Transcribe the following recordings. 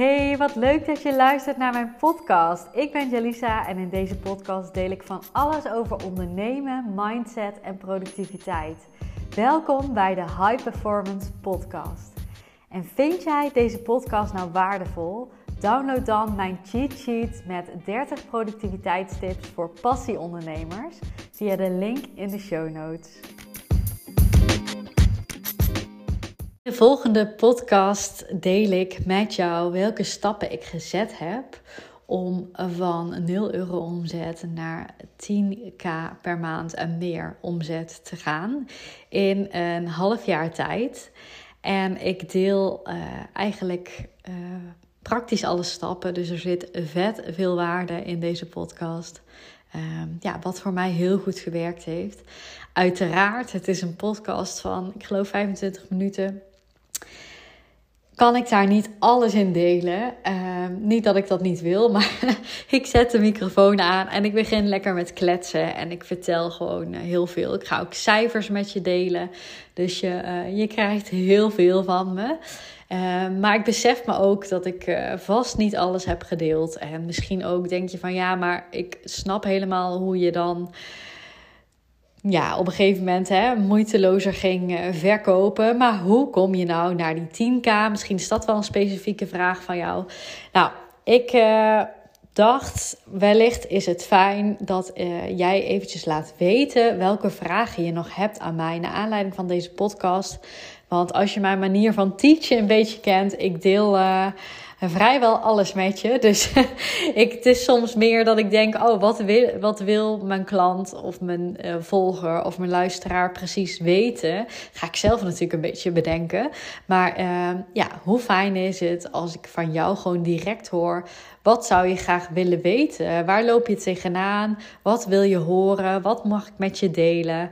Hey, wat leuk dat je luistert naar mijn podcast. Ik ben Jalisa en in deze podcast deel ik van alles over ondernemen, mindset en productiviteit. Welkom bij de High Performance Podcast. En vind jij deze podcast nou waardevol? Download dan mijn cheat sheet met 30 productiviteitstips voor passieondernemers via de link in de show notes. De volgende podcast deel ik met jou welke stappen ik gezet heb om van 0 euro omzet naar 10k per maand en meer omzet te gaan in een half jaar tijd. En ik deel uh, eigenlijk uh, praktisch alle stappen, dus er zit vet veel waarde in deze podcast. Uh, ja, wat voor mij heel goed gewerkt heeft. Uiteraard, het is een podcast van, ik geloof, 25 minuten kan ik daar niet alles in delen. Ehm, niet dat ik dat niet wil, maar ik zet de microfoon aan en ik begin lekker met kletsen. En ik vertel gewoon eh, heel veel. Ik ga ook cijfers met je delen. Dus je, uh, je krijgt heel veel van me. Ehm, maar ik besef me ook dat ik uh, vast niet alles heb gedeeld. En misschien ook denk je van ja, maar ik snap helemaal hoe je dan ja, op een gegeven moment hè, moeitelozer ging uh, verkopen. Maar hoe kom je nou naar die 10k? Misschien is dat wel een specifieke vraag van jou. Nou, ik uh, dacht, wellicht is het fijn dat uh, jij eventjes laat weten welke vragen je nog hebt aan mij naar aanleiding van deze podcast. Want als je mijn manier van teachen een beetje kent, ik deel vrijwel alles met je. Dus ik, het is soms meer dat ik denk: oh, wat wil, wat wil mijn klant of mijn uh, volger of mijn luisteraar precies weten? Ga ik zelf natuurlijk een beetje bedenken. Maar uh, ja, hoe fijn is het als ik van jou gewoon direct hoor. Wat zou je graag willen weten? Waar loop je tegenaan? Wat wil je horen? Wat mag ik met je delen?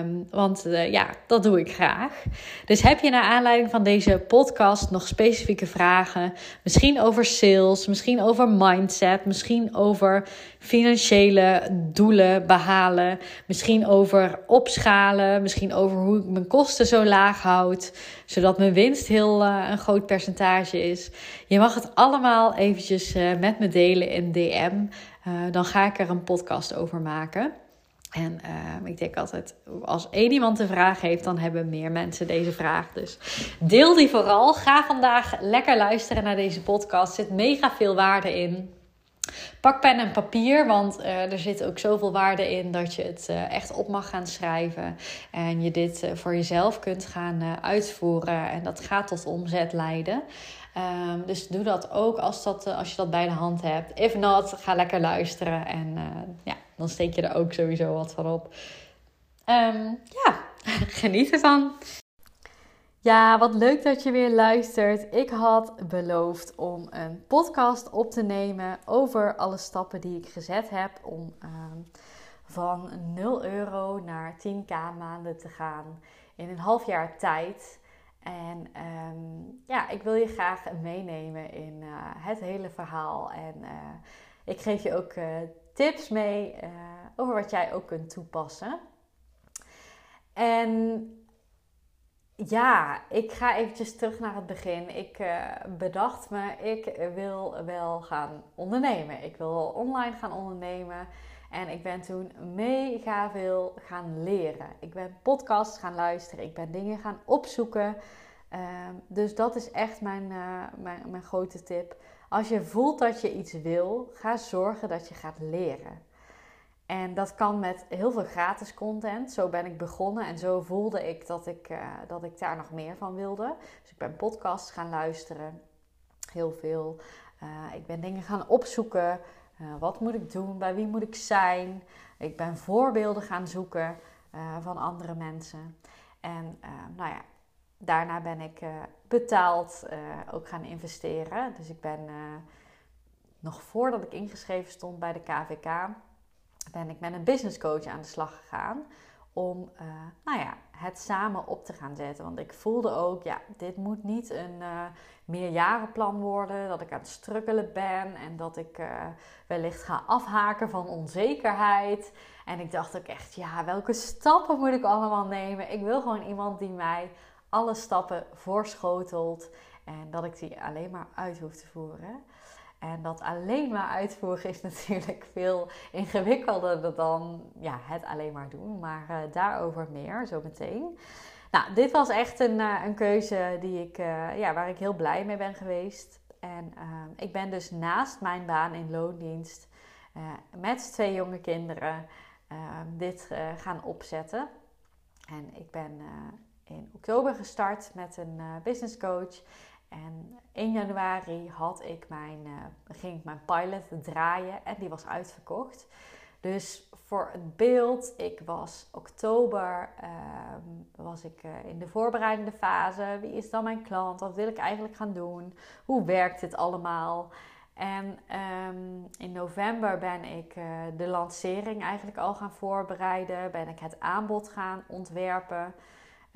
Um, want uh, ja, dat doe ik graag. Dus heb je naar aanleiding van deze podcast nog specifieke vragen? Misschien over sales, misschien over mindset, misschien over financiële doelen behalen, misschien over opschalen, misschien over hoe ik mijn kosten zo laag houd, zodat mijn winst heel uh, een groot percentage is. Je mag het allemaal eventjes uh, met me delen in DM. dan ga ik er een podcast over maken. En uh, ik denk altijd, als één iemand de vraag heeft, dan hebben meer mensen deze vraag. Dus deel die vooral. Ga vandaag lekker luisteren naar deze podcast. Er zit mega veel waarde in. Pak pen en papier, want uh, er zit ook zoveel waarde in dat je het uh, echt op mag gaan schrijven. En je dit uh, voor jezelf kunt gaan uitvoeren. En dat gaat tot omzet leiden. Um, dus doe dat ook als, dat, als je dat bij de hand hebt. If not, ga lekker luisteren. En ja, dan steek je er ook sowieso wat van op. Um, ja, geniet ervan. Ja, wat leuk dat je weer luistert. Ik had beloofd om een podcast op te nemen over alle stappen die ik gezet heb om um, van 0 euro naar 10k maanden te gaan in een half jaar tijd. En um, ja, ik wil je graag meenemen in uh, het hele verhaal. En uh, ik geef je ook uh, tips mee uh, over wat jij ook kunt toepassen. En ja, ik ga eventjes terug naar het begin. Ik uh, bedacht me, ik wil wel gaan ondernemen. Ik wil online gaan ondernemen. En ik ben toen mega veel gaan leren. Ik ben podcasts gaan luisteren. Ik ben dingen gaan opzoeken. Uh, dus dat is echt mijn, uh, mijn, mijn grote tip. Als je voelt dat je iets wil, ga zorgen dat je gaat leren. En dat kan met heel veel gratis content. Zo ben ik begonnen en zo voelde ik dat ik, uh, dat ik daar nog meer van wilde. Dus ik ben podcasts gaan luisteren, heel veel. Uh, ik ben dingen gaan opzoeken. Uh, wat moet ik doen? Bij wie moet ik zijn? Ik ben voorbeelden gaan zoeken van andere mensen. En nou ja, daarna ben ik uh, betaald uh, ook gaan investeren. Dus ik ben uh, nog voordat ik ingeschreven stond bij de KVK, ben ik met een business coach aan de slag gegaan. Om nou ja, het samen op te gaan zetten. Want ik voelde ook, ja, dit moet niet een meerjarenplan worden. Dat ik aan het strukkelen ben en dat ik wellicht ga afhaken van onzekerheid. En ik dacht ook echt, ja, welke stappen moet ik allemaal nemen? Ik wil gewoon iemand die mij alle stappen voorschotelt En dat ik die alleen maar uit hoef te voeren. En dat alleen maar uitvoeren is natuurlijk veel ingewikkelder dan ja, het alleen maar doen. Maar uh, daarover meer zo meteen. Nou, dit was echt een, uh, een keuze die ik, uh, ja, waar ik heel blij mee ben geweest. En ik ben dus naast mijn baan in loondienst met twee jonge kinderen dit gaan opzetten. En ik ben in oktober gestart met een business coach. En 1 januari had ik mijn, uh, ging ik mijn pilot draaien en die was uitverkocht. Dus voor het beeld, ik was oktober, uh, was ik uh, in de voorbereidende fase. Wie is dan mijn klant? Wat wil ik eigenlijk gaan doen? Hoe werkt dit allemaal? En um, in november ben ik de lancering eigenlijk al gaan voorbereiden. Ben ik het aanbod gaan ontwerpen.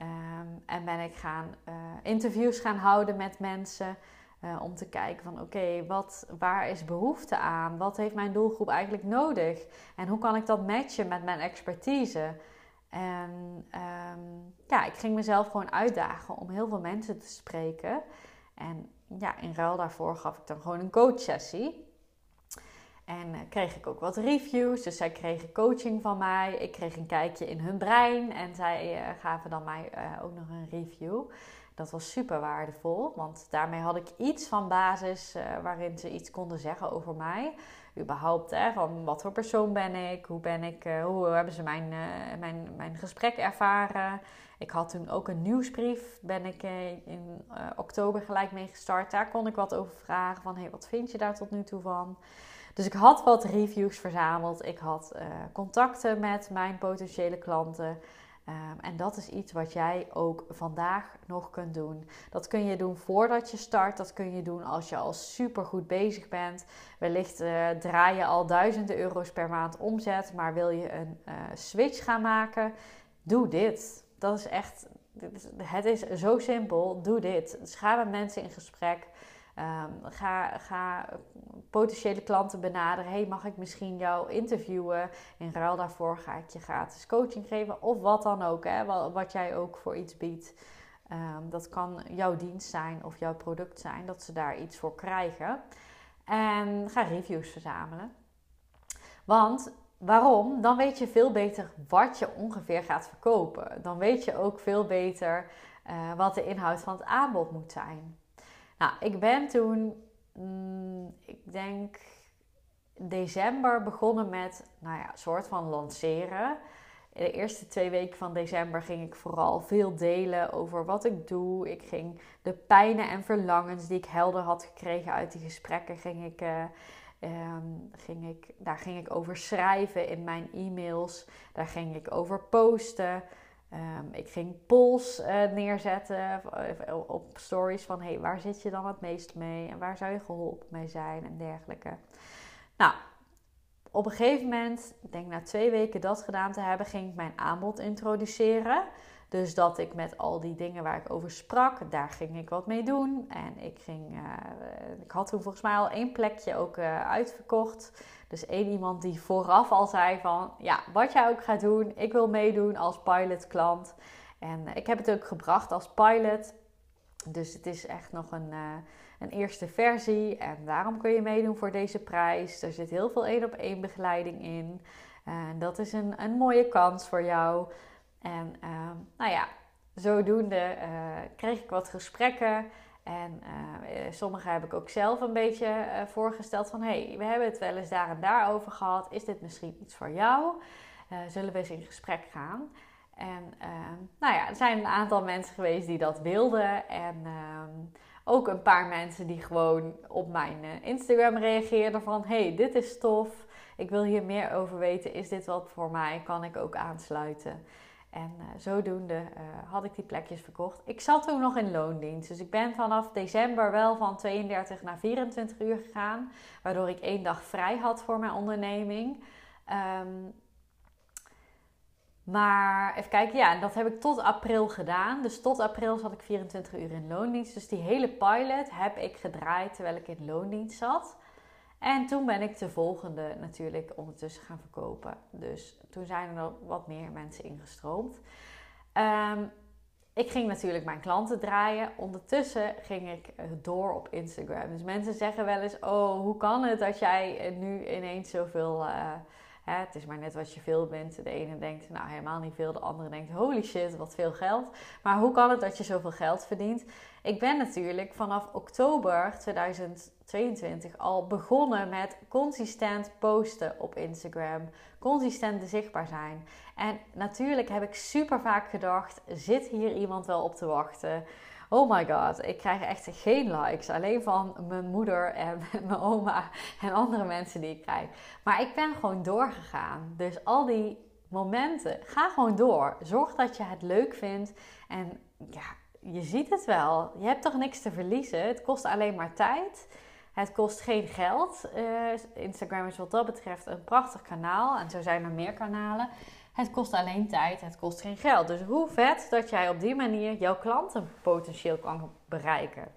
Ehm, en ben ik gaan uh, interviews gaan houden met mensen. Uh, om te kijken van oké, wat waar is behoefte aan? Wat heeft mijn doelgroep eigenlijk nodig? En hoe kan ik dat matchen met mijn expertise? En um, ja, ik ging mezelf gewoon uitdagen om heel veel mensen te spreken. En ja, in ruil daarvoor gaf ik dan gewoon een coachsessie. En uh, kreeg ik ook wat reviews. Dus zij kregen coaching van mij. Ik kreeg een kijkje in hun brein. En zij uh, gaven dan mij uh, ook nog een review. Dat was super waardevol. Want daarmee had ik iets van basis waarin ze iets konden zeggen over mij. Überhaupt, hè, van wat voor persoon ben ik? Hoe, ben ik, hoe hebben ze mijn, mijn, mijn gesprek ervaren? Ik had toen ook een nieuwsbrief. Ben ik in oktober gelijk mee gestart. Daar kon ik wat over vragen. Van hey, wat vind je daar tot nu toe van? Dus ik had wat reviews verzameld. Ik had uh, contacten met mijn potentiële klanten. Um, en dat is iets wat jij ook vandaag nog kunt doen. Dat kun je doen voordat je start. Dat kun je doen als je al super goed bezig bent. Wellicht uh, draai je al duizenden euro's per maand omzet, maar wil je een uh, switch gaan maken? Doe dit. Dat is echt. Het is zo simpel. Doe dit. Dus met mensen in gesprek. Um, ga, ga potentiële klanten benaderen. Hey, mag ik misschien jou interviewen? In ruil daarvoor ga ik je gratis coaching geven. Of wat dan ook, hè, wat, wat jij ook voor iets biedt. Um, dat kan jouw dienst zijn of jouw product zijn, dat ze daar iets voor krijgen. En ga reviews verzamelen. Want waarom? Dan weet je veel beter wat je ongeveer gaat verkopen. Dan weet je ook veel beter uh, wat de inhoud van het aanbod moet zijn. Nou, ik ben toen, mm, ik denk december begonnen met, nou ja, soort van lanceren. In de eerste twee weken van december ging ik vooral veel delen over wat ik doe. Ik ging de pijnen en verlangens die ik helder had gekregen uit die gesprekken, ging ik, uh, um, ging ik, daar ging ik over schrijven in mijn e-mails. Daar ging ik over posten. Um, ik ging polls uh, neerzetten op stories van hey, waar zit je dan het meest mee en waar zou je geholpen mee zijn en dergelijke. Nou, op een gegeven moment, ik denk na twee weken dat gedaan te hebben, ging ik mijn aanbod introduceren. Dus dat ik met al die dingen waar ik over sprak, daar ging ik wat mee doen. En ik, ging, uh, ik had toen volgens mij al één plekje ook uh, uitverkocht. Dus één iemand die vooraf al zei van, ja, wat jij ook gaat doen, ik wil meedoen als pilot klant. En ik heb het ook gebracht als pilot. Dus het is echt nog een, uh, een eerste versie. En daarom kun je meedoen voor deze prijs. Er zit heel veel één op één begeleiding in. En dat is een, een mooie kans voor jou. En uh, nou ja, zodoende uh, kreeg ik wat gesprekken. En uh, sommige heb ik ook zelf een beetje voorgesteld van... hey, we hebben het wel eens daar en daar over gehad. Is dit misschien iets voor jou? Zullen we eens in gesprek gaan? En nou ja, er zijn een aantal mensen geweest die dat wilden. En ehm, ook een paar mensen die gewoon op mijn Instagram reageerden van... hey, dit is tof. Ik wil hier meer over weten. Is dit wat voor mij? Kan ik ook aansluiten? En uh, zodoende uh, had ik die plekjes verkocht. Ik zat toen nog in loondienst. Dus ik ben vanaf december wel van 32 naar 24 uur gegaan. Waardoor ik één dag vrij had voor mijn onderneming. Um, maar even kijken, ja, dat heb ik tot april gedaan. Dus tot april zat ik 24 uur in loondienst. Dus die hele pilot heb ik gedraaid terwijl ik in loondienst zat. En toen ben ik de volgende natuurlijk ondertussen gaan verkopen. Dus toen zijn er wat meer mensen ingestroomd. Um, ik ging natuurlijk mijn klanten draaien. Ondertussen ging ik eh, door op Instagram. Dus mensen zeggen wel eens: Oh, hoe kan het dat jij nu ineens zoveel. Uh, hè, het is maar net wat je veel bent. De ene denkt, nou helemaal niet veel. De andere denkt, holy shit, wat veel geld. Maar hoe kan het dat je zoveel geld verdient? Ik ben natuurlijk vanaf oktober 2022 al begonnen met consistent posten op Instagram. Consistent zichtbaar zijn. En natuurlijk heb ik super vaak gedacht: zit hier iemand wel op te wachten? Oh my god, ik krijg echt geen likes. Alleen van mijn moeder en mijn oma en andere mensen die ik krijg. Maar ik ben gewoon doorgegaan. Dus al die momenten, ga gewoon door. Zorg dat je het leuk vindt. En ja, je ziet het wel. Je hebt toch niks te verliezen. Het kost alleen maar tijd. Het kost geen geld. Uh, Instagram is wat dat betreft een prachtig kanaal. En zo zijn er meer kanalen. Het kost alleen tijd, het kost geen geld. Dus hoe vet dat jij op die manier jouw klantenpotentieel kan bereiken.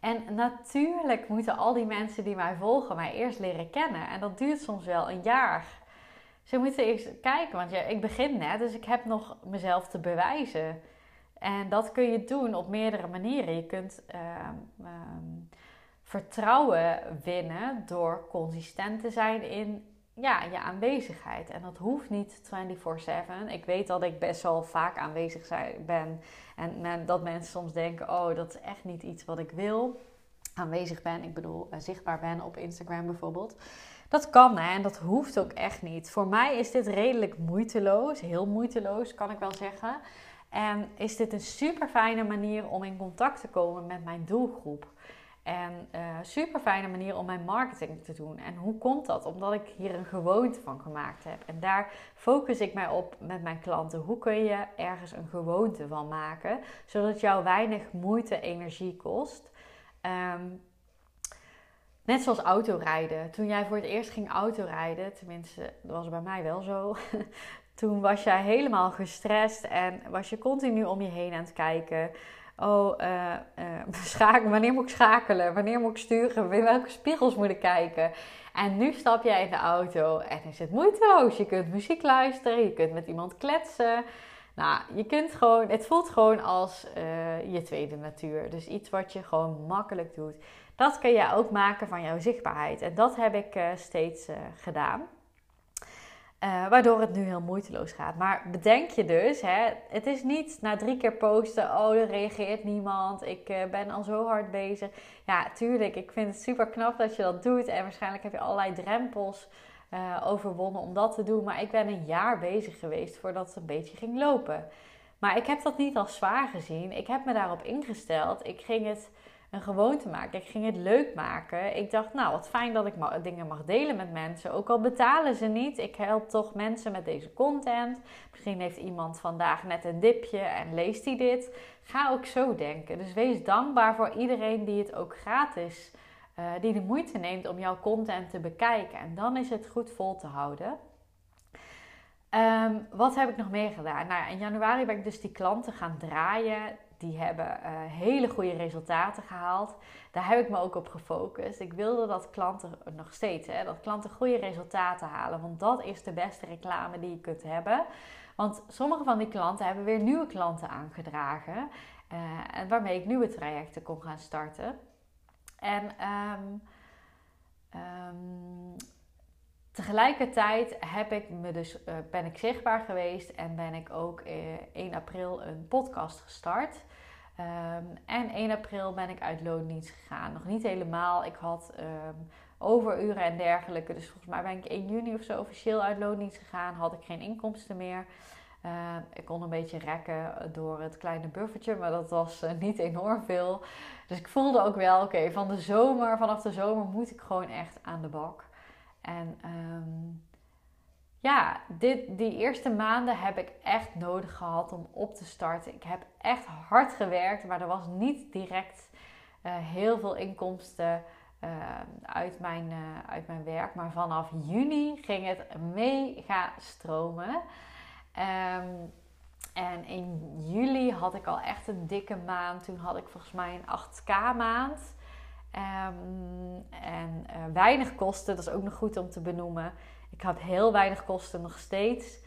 En natuurlijk moeten al die mensen die mij volgen mij eerst leren kennen. En dat duurt soms wel een jaar. Ze moeten eerst kijken, want ja, ik begin net, dus ik heb nog mezelf te bewijzen. En dat kun je doen op meerdere manieren. Je kunt ehm, ehm, vertrouwen winnen door consistent te zijn in ja, je aanwezigheid. En dat hoeft niet 24/7. Ik weet dat ik best wel vaak aanwezig ben. En, dat mensen soms denken: oh, dat is echt niet iets wat ik wil. Aanwezig ben, ik bedoel uh, zichtbaar ben op Instagram bijvoorbeeld. Dat kan hè, en dat hoeft ook echt niet. Voor mij is dit redelijk moeiteloos, heel moeiteloos kan ik wel zeggen. En is dit een super fijne manier om in contact te komen met mijn doelgroep. En uh, super fijne manier om mijn marketing te doen. En hoe komt dat? Omdat ik hier een gewoonte van gemaakt heb. En daar focus ik mij op met mijn klanten. Hoe kun je ergens een gewoonte van maken, zodat jou weinig moeite, energie kost? Ehm, net zoals autorijden. Toen jij voor het eerst ging autorijden, tenminste, dat was bij mij wel zo. Toen was jij helemaal gestrest en was je continu om je heen aan het kijken. Oh, uh, wanneer moet ik schakelen? Wanneer moet ik sturen? In welke spiegels moet ik kijken? En nu stap jij in de auto en is het moeiteloos. Je kunt muziek luisteren, je kunt met iemand kletsen. Nou, je kunt gewoon, het voelt gewoon als uh, je tweede natuur. Dus iets wat je gewoon makkelijk doet. Dat kun je ook maken van jouw zichtbaarheid. En dat heb ik steeds gedaan. Uh, waardoor het nu heel moeiteloos gaat. Maar bedenk je dus, hè, het is niet na drie keer posten, oh er reageert niemand, ik uh, ben al zo hard bezig. Ja, tuurlijk, ik vind het super knap dat je dat doet en waarschijnlijk heb je allerlei drempels uh, overwonnen om dat te doen. Maar ik ben een jaar bezig geweest voordat het een beetje ging lopen. Maar ik heb dat niet als zwaar gezien. Ik heb me daarop ingesteld. Ik ging het een gewoonte maken. Ik ging het leuk maken. Ik dacht, nou, wat fijn dat ik dingen mag delen met mensen. Ook al betalen ze niet, ik help toch mensen met deze content. Misschien heeft iemand vandaag net een dipje en leest hij dit. Ga ook zo denken. Dus wees dankbaar voor iedereen die het ook gratis, uh, die de moeite neemt om jouw content te bekijken. En dan is het goed vol te houden. Um, wat heb ik nog meer gedaan? Nou, in januari ben ik dus die klanten gaan draaien die hebben uh, hele goede resultaten gehaald. Daar heb ik me ook op gefocust. Ik wilde dat klanten, nog steeds, hè, dat klanten goede resultaten halen. Want dat is de beste reclame die je kunt hebben. Want sommige van die klanten hebben weer nieuwe klanten aangedragen. Uh, en waarmee ik nieuwe trajecten kon gaan starten. En um, tegelijkertijd heb ik me dus, uh, ben ik zichtbaar geweest en ben ik ook 1 april een podcast gestart. Um, en 1 april ben ik uit loondienst gegaan. Nog niet helemaal. Ik had um, overuren en dergelijke. Dus volgens mij ben ik 1 juni of zo officieel uit loondienst gegaan. Had ik geen inkomsten meer. Uh, ik kon een beetje rekken door het kleine buffertje, maar dat was uh, niet enorm veel. Dus ik voelde ook wel, oké, van de zomer, vanaf de zomer moet ik gewoon echt aan de bak. En um, ja, dit, die eerste maanden heb ik echt nodig gehad om op te starten. Ik heb echt hard gewerkt, maar er was niet direct uh, heel veel inkomsten uh, uit, mijn, uh, uit mijn werk. Maar vanaf juni ging het mega stromen. Um, en in juli had ik al echt een dikke maand. Toen had ik volgens mij een 8k maand. Um, en weinig kosten, dat is ook nog goed om te benoemen. Ik had heel weinig kosten nog steeds.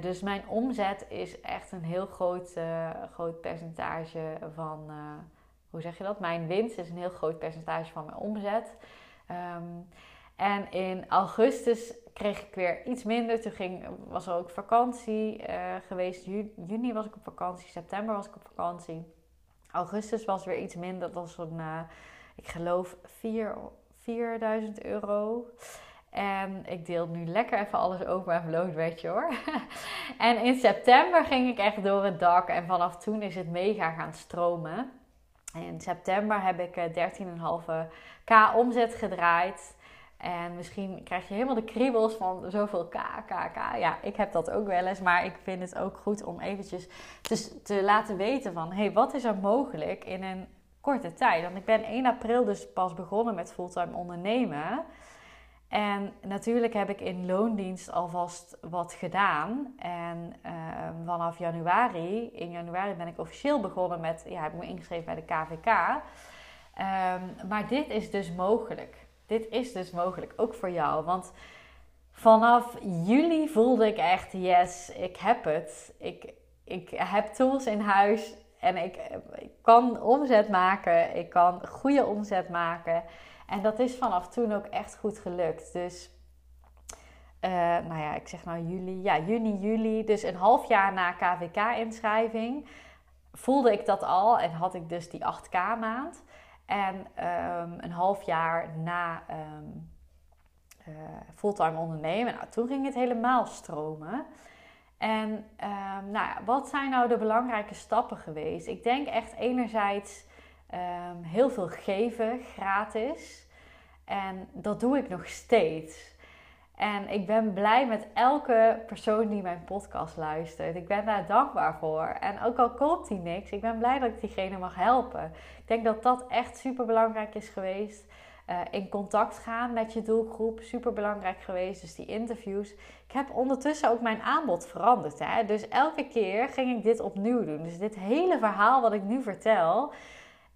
dus mijn omzet is echt een heel groot, groot percentage van, hoe zeg je dat? Mijn winst is een heel groot percentage van mijn omzet. Ehm, en in augustus kreeg ik weer iets minder. Toen ging, was er ook vakantie geweest. Juni was ik op vakantie, september was ik op vakantie. Augustus was weer iets minder. Dat was zo'n, ik geloof, 4, 4000 euro. En ik deel nu lekker even alles over mijn verloot, weet je hoor. en in september ging ik echt door het dak. En vanaf toen is het mega gaan stromen. In september heb ik 13,5k eh, omzet gedraaid. En misschien krijg je helemaal de kriebels van zoveel k, k, k. Ja, ik heb dat ook wel eens. Maar ik vind het ook goed om eventjes te, te laten weten van... Hé, hey, wat is er mogelijk in een korte tijd? Want ik ben 1 april dus pas begonnen met fulltime ondernemen... En natuurlijk heb ik in loondienst alvast wat gedaan. En ehm, vanaf januari, in januari ben ik officieel begonnen met, ja, heb ik me ingeschreven bij de KVK. Ehm, maar dit is dus mogelijk. Dit is dus mogelijk, ook voor jou. Want vanaf juli voelde ik echt, yes, ik heb het. Ik, ik heb tools in huis en ik, ik kan omzet maken. Ik kan goede omzet maken. En dat is vanaf toen ook echt goed gelukt. Dus, uh, nou ja, ik zeg nou juli, ja, juni, juli. Dus een half jaar na KVK-inschrijving voelde ik dat al en had ik dus die 8K maand. En um, een half jaar na um, uh, fulltime ondernemen, nou, toen ging het helemaal stromen. En um, nou ja, wat zijn nou de belangrijke stappen geweest? Ik denk echt enerzijds Ehm, heel veel geven, gratis. En dat doe ik nog steeds. En ik ben blij met elke persoon die mijn podcast luistert. Ik ben daar dankbaar voor. En ook al koopt hij niks, ik ben blij dat ik diegene mag helpen. Ik denk dat dat echt super belangrijk is geweest. Uh, in contact gaan met je doelgroep, super belangrijk geweest. Dus die interviews. Ik heb ondertussen ook mijn aanbod veranderd. Hè? Dus elke keer ging ik dit opnieuw doen. Dus dit hele verhaal wat ik nu vertel,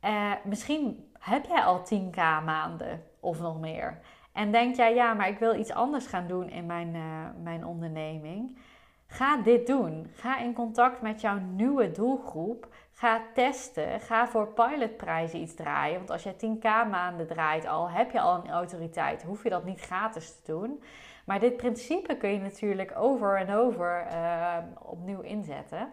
uh, misschien heb jij al 10k maanden of nog meer. En denk jij, ja, maar ik wil iets anders gaan doen in mijn, uh, mijn onderneming. Ga dit doen. Ga in contact met jouw nieuwe doelgroep. Ga testen. Ga voor pilotprijzen iets draaien. Want als je 10k maanden draait al, heb je al een autoriteit. Hoef je dat niet gratis te doen. Maar dit principe kun je natuurlijk over en over uh, opnieuw inzetten.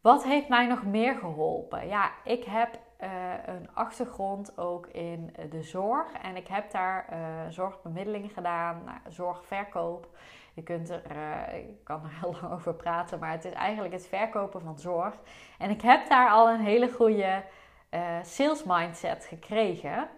Wat heeft mij nog meer geholpen? Ja, ik heb uh, een achtergrond ook in de zorg. En ik heb daar uh, zorgbemiddeling gedaan, nou, zorgverkoop. Je kunt er, uh, ik kan er heel lang over praten, maar het is eigenlijk het verkopen van zorg. En ik heb daar al een hele goede sales mindset gekregen.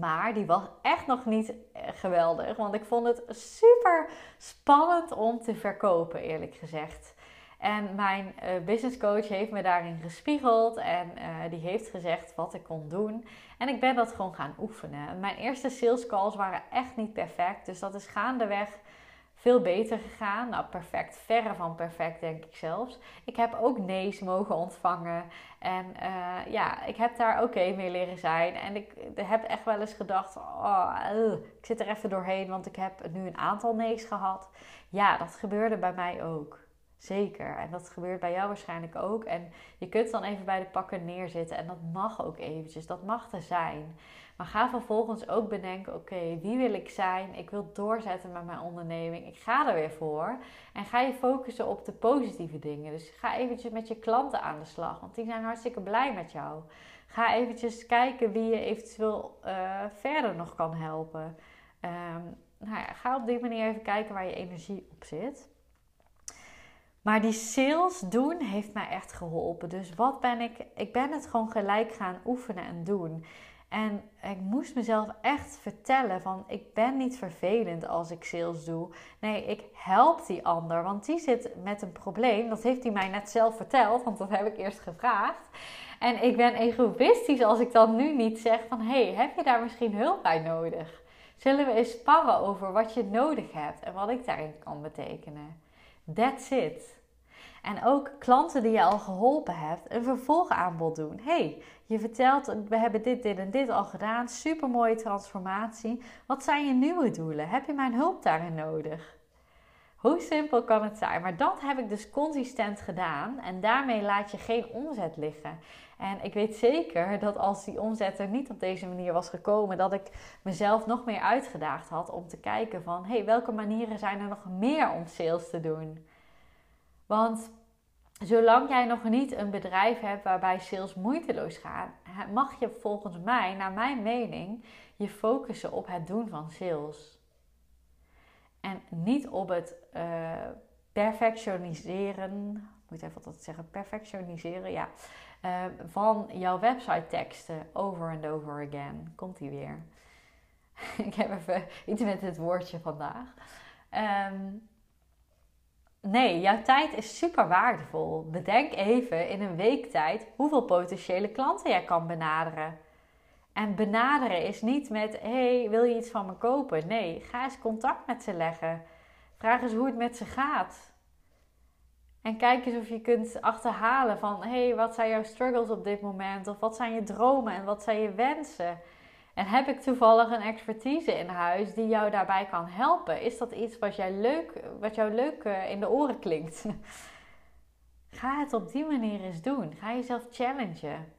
Maar die was echt nog niet geweldig, want ik vond het super spannend om te verkopen, eerlijk gezegd. En mijn uh, business coach heeft me daarin gespiegeld en uh, die heeft gezegd wat ik kon doen. En ik ben dat gewoon gaan oefenen. Mijn eerste sales calls waren echt niet perfect, dus dat is gaandeweg veel beter gegaan. Nou, perfect, verre van perfect denk ik zelfs. Ik heb ook nee's mogen ontvangen en uh, ja, ik heb daar oké mee leren zijn. En ik heb echt wel eens gedacht, oh, ik zit er even doorheen, want ik heb nu een aantal nee's gehad. Ja, dat gebeurde bij mij ook. Zeker. En dat gebeurt bij jou waarschijnlijk ook. En je kunt dan even bij de pakken neerzitten. En dat mag ook eventjes. Dat mag er zijn. Maar ga vervolgens ook bedenken: oké, wie wil ik zijn? Ik wil doorzetten met mijn onderneming. Ik ga er weer voor. En ga je focussen op de positieve dingen. Dus ga eventjes met je klanten aan de slag. Want die zijn hartstikke blij met jou. Ga eventjes kijken wie je eventueel uh, verder nog kan helpen. Um, nou ja, ga op die manier even kijken waar je energie op zit. Maar die sales doen heeft mij echt geholpen. Dus wat ben ik? Ik ben het gewoon gelijk gaan oefenen en doen. En ik moest mezelf echt vertellen van ik ben niet vervelend als ik sales doe. Nee, ik help die ander, want die zit met een probleem. Dat heeft hij mij net zelf verteld, want dat heb ik eerst gevraagd. En ik ben egoïstisch als ik dan nu niet zeg van hey, heb je daar misschien hulp bij nodig? Zullen we eens sparren over wat je nodig hebt en wat ik daarin kan betekenen? That's it. En ook klanten die je al geholpen hebt, een vervolgaanbod doen. hey, je vertelt, we hebben dit, dit en dit al gedaan. Super mooie transformatie. Wat zijn je nieuwe doelen? Heb je mijn hulp daarin nodig? Hoe simpel kan het zijn? Maar dat heb ik dus consistent gedaan en daarmee laat je geen omzet liggen. En ik weet zeker dat als die omzet er niet op deze manier was gekomen, dat ik mezelf nog meer uitgedaagd had om te kijken van, hé, hey, welke manieren zijn er nog meer om sales te doen? Want zolang jij nog niet een bedrijf hebt waarbij sales moeiteloos gaat, mag je volgens mij, naar mijn mening, je focussen op het doen van sales. En niet op het uh, perfectioniseren, ik moet even wat zeggen, perfectioniseren, ja, uh, van jouw website teksten over en over again. Komt die weer? ik heb even iets met het woordje vandaag. Um, Nee, jouw tijd is super waardevol. Bedenk even in een week tijd hoeveel potentiële klanten jij kan benaderen. En benaderen is niet met: hey, wil je iets van me kopen? Nee, ga eens contact met ze leggen. Vraag eens hoe het met ze gaat. En kijk eens of je kunt achterhalen van: hey, wat zijn jouw struggles op dit moment? Of wat zijn je dromen en wat zijn je wensen? En heb ik toevallig een expertise in huis die jou daarbij kan helpen? Is dat iets wat, jij leuk, wat jou leuk eh, in de oren klinkt? Ga het op die manier eens doen. Ga jezelf challengen.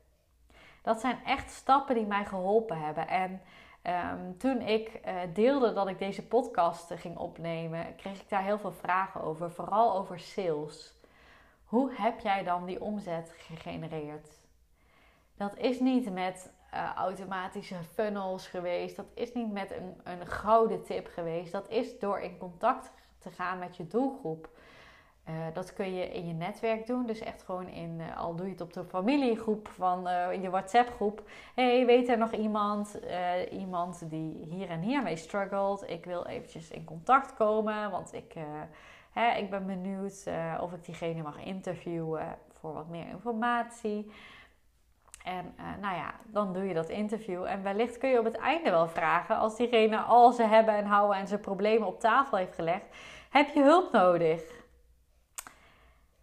Dat zijn echt stappen die mij geholpen hebben. En ehm, toen ik uh, deelde dat ik deze podcast ging opnemen, kreeg ik daar heel veel vragen over. Vooral over sales. Hoe heb jij dan die omzet gegenereerd? Dat is niet met uh, automatische funnels geweest. Dat is niet met een, een gouden tip geweest. Dat is door in contact te gaan met je doelgroep. Uh, dat kun je in je netwerk doen. Dus echt gewoon in, uh, al doe je het op de familiegroep van in je WhatsApp groep. hey, weet er nog iemand? iemand die hier en hier mee struggelt. Ik wil eventjes in contact komen. Want ik, hè, ik ben benieuwd of ik diegene mag interviewen voor wat meer informatie. En uh, nou ja, dan doe je dat interview. En wellicht kun je op het einde wel vragen, als diegene al ze hebben en houden en zijn problemen op tafel heeft gelegd, heb je hulp nodig?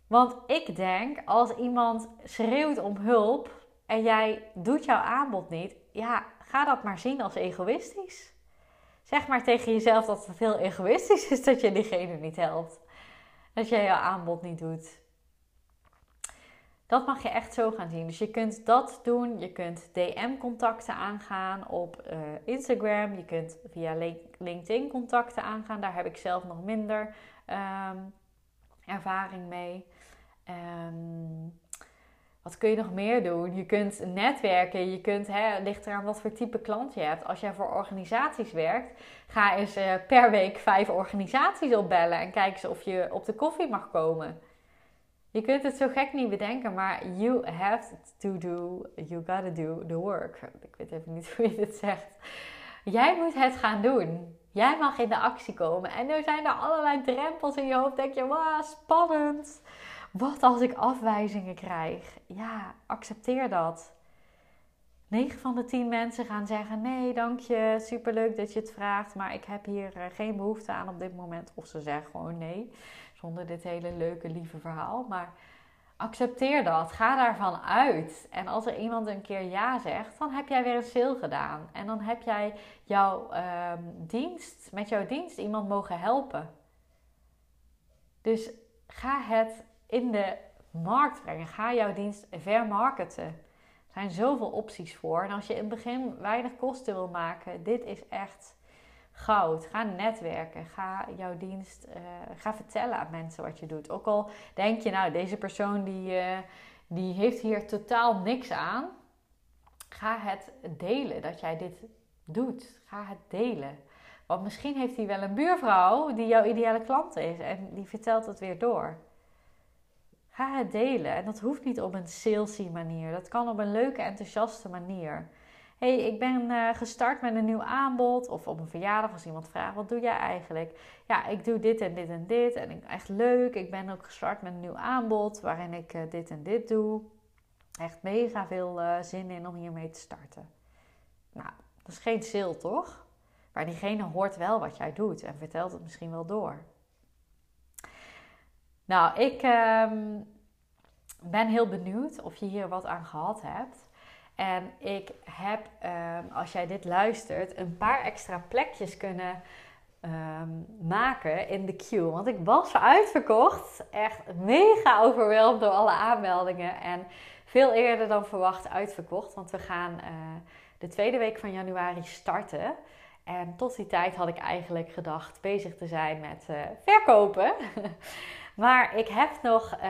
Want ik denk, als iemand schreeuwt om hulp en jij doet jouw aanbod niet, ja, ga dat maar zien als egoïstisch. Zeg maar tegen jezelf dat het heel egoïstisch is dat je diegene niet helpt. Dat jij jouw aanbod niet doet. Dat mag je echt zo gaan zien. Dus je kunt dat doen. Je kunt DM-contacten aangaan op uh, Instagram. Je kunt via LinkedIn contacten aangaan. Daar heb ik zelf nog minder um, ervaring mee. Um, wat kun je nog meer doen? Je kunt netwerken. Je kunt, hè, ligt eraan wat voor type klant je hebt. Als jij voor organisaties werkt, ga eens uh, per week vijf organisaties opbellen en kijk eens of je op de koffie mag komen. Je kunt het zo gek niet bedenken, maar you have to do, you gotta do the work. Ik weet even niet hoe je dit zegt. Jij moet het gaan doen. Jij mag in de actie komen. En er zijn er allerlei drempels in je hoofd. Denk je, wauw, spannend. Wat als ik afwijzingen krijg? Ja, accepteer dat. 9 van de 10 mensen gaan zeggen: Nee, dank je, superleuk dat je het vraagt, maar ik heb hier eh, geen behoefte aan op dit moment. Of ze zeggen gewoon nee zonder dit hele leuke, lieve verhaal. Maar accepteer dat. Ga daarvan uit. En als er iemand een keer ja zegt, dan heb jij weer een sale gedaan. En dan heb jij jouw ehm, dienst, met jouw dienst iemand mogen helpen. Dus ga het in de markt brengen. Ga jouw dienst vermarkten. Er zijn zoveel opties voor. En als je in het begin weinig kosten wil maken, dit is echt goud. Ga netwerken. Ga jouw dienst, uh, ga vertellen aan mensen wat je doet. Ook al denk je, nou, deze persoon die, uh, die heeft hier totaal niks aan. Ga het delen dat jij dit doet. Ga het delen. Want misschien heeft hij wel een buurvrouw die jouw ideale klant is en die vertelt het weer door. Ga het delen. En dat hoeft niet op een salesy manier. Dat kan op een leuke, enthousiaste manier hey, ik ben uh, gestart met een nieuw aanbod. Of op een verjaardag als iemand vraagt, wat doe jij eigenlijk? Ja, ik doe dit en dit en dit. En ik, echt leuk. Ik ben ook gestart met een nieuw aanbod waarin ik uh, dit en dit doe. Echt mega veel uh, zin in om hiermee te starten. Nou, dat is geen sale, toch? Maar diegene hoort wel wat jij doet en vertelt het misschien wel door. Nou, ik um, ben heel benieuwd of je hier wat aan gehad hebt. En ik heb, ehm, als jij dit luistert, een paar extra plekjes kunnen ehm, maken in de queue. Want ik was uitverkocht. Echt mega overweldigd door alle aanmeldingen. En veel eerder dan verwacht uitverkocht. Want we gaan uh, de tweede week van januari starten. En tot die tijd had ik eigenlijk gedacht bezig te zijn met uh, verkopen. maar ik heb nog uh,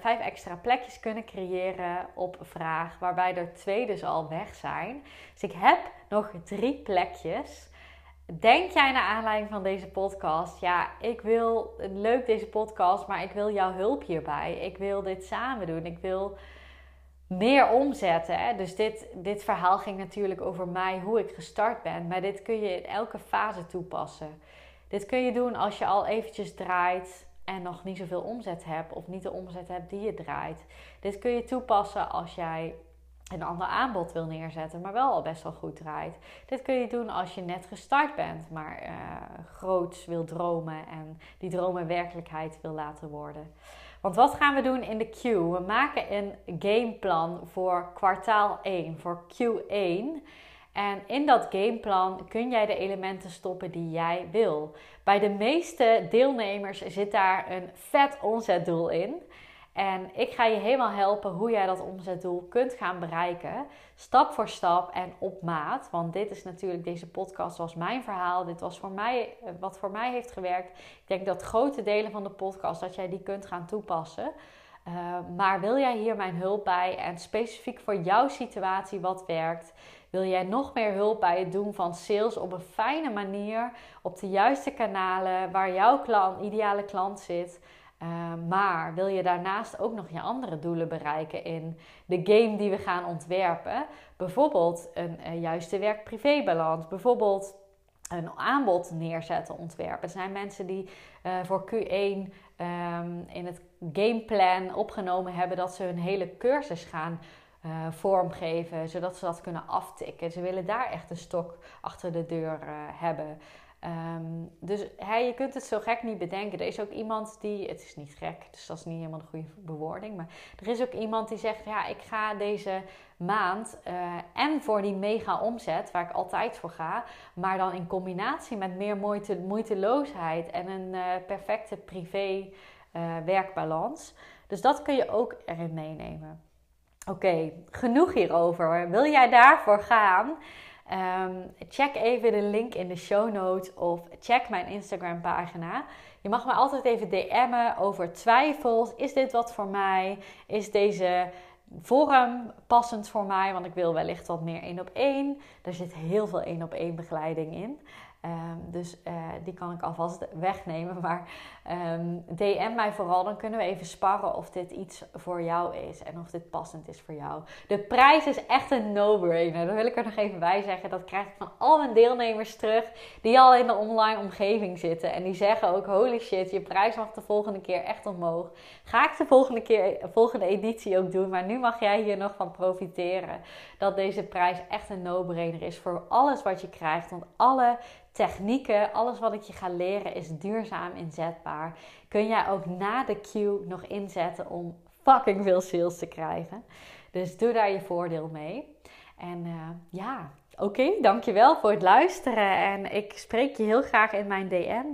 vijf extra plekjes kunnen creëren op vraag, waarbij er twee dus al weg zijn. Dus ik heb nog drie plekjes. Denk jij naar aanleiding van deze podcast? Ja, ik wil leuk deze podcast, maar ik wil jouw hulp hierbij. Ik wil dit samen doen. Ik wil meer omzetten. Hè? Dus dit, dit verhaal ging natuurlijk over mij, hoe ik gestart ben. Maar dit kun je in elke fase toepassen. Dit kun je doen als je al eventjes draait en nog niet zoveel omzet hebt. Of niet de omzet hebt die je draait. Dit kun je toepassen als jij een ander aanbod wil neerzetten, maar wel al best wel goed draait. Dit kun je doen als je net gestart bent, maar uh, groots wil dromen en die dromen werkelijkheid wil laten worden. Want wat gaan we doen in de Q? We maken een gameplan voor kwartaal 1, voor Q1. En in dat gameplan kun jij de elementen stoppen die jij wil. Bij de meeste deelnemers zit daar een vet omzetdoel in. En ik ga je helemaal helpen hoe jij dat omzetdoel kunt gaan bereiken. Stap voor stap en op maat. Want dit is natuurlijk, deze podcast was mijn verhaal. Dit was voor mij, eh, wat voor mij heeft gewerkt. Ik denk dat grote delen van de podcast, dat jij die kunt gaan toepassen. Uh, maar wil jij hier mijn hulp bij en specifiek voor jouw situatie wat werkt? Wil jij nog meer hulp bij het doen van sales op een fijne manier, op de juiste kanalen waar jouw klant, ideale klant zit? Ehm, maar wil je daarnaast ook nog je andere doelen bereiken in de game die we gaan ontwerpen? Bijvoorbeeld een, een juiste werk-privé-balans. Bijvoorbeeld een aanbod neerzetten, ontwerpen. Er zijn mensen die uh, voor Q1 um, ehm, in het gameplan opgenomen hebben dat ze hun hele cursus gaan uh, vormgeven, zodat ze dat kunnen aftikken. Ze willen daar echt een stok achter de deur uh, hebben. Um, dus hey, je kunt het zo gek niet bedenken. Er is ook iemand die, het is niet gek, dus dat is niet helemaal de goede bewoording, maar er is ook iemand die zegt: Ja, ik ga deze maand uh, en voor die mega omzet, waar ik altijd voor ga, maar dan in combinatie met meer moeite, moeiteloosheid en een perfecte privé-werkbalans. Eh, dus dat kun je ook erin meenemen. Oké, genoeg hierover. Wil jij daarvoor gaan? Um, check even de link in de show notes of check mijn Instagram pagina. Je mag me altijd even DM'en over twijfels. Is dit wat voor mij? Is deze vorm passend voor mij? Want ik wil wellicht wat meer één op één. Er zit heel veel één op één begeleiding in. Ehm, dus uh, die kan ik alvast wegnemen. Maar um, ehm, DM mij vooral, dan kunnen we even sparren of dit iets voor jou is en of dit passend is voor jou. De prijs is echt een no-brainer. Dat wil ik er nog even bij zeggen. Dat krijg ik van al mijn deelnemers terug die al in de online omgeving zitten. En die zeggen ook: holy shit, je prijs mag de volgende keer echt omhoog. Ga ik de volgende keer, volgende editie ook doen. Maar nu mag jij hier nog van profiteren. Dat deze prijs echt een no-brainer is voor alles wat je krijgt. Want alle technieken, alles wat ik je ga leren is duurzaam inzetbaar. Kun jij ook na de queue nog inzetten om fucking veel sales te krijgen. Dus doe daar je voordeel mee. En uh, ja, oké, dankjewel voor het luisteren. En ik spreek je heel graag in mijn DM.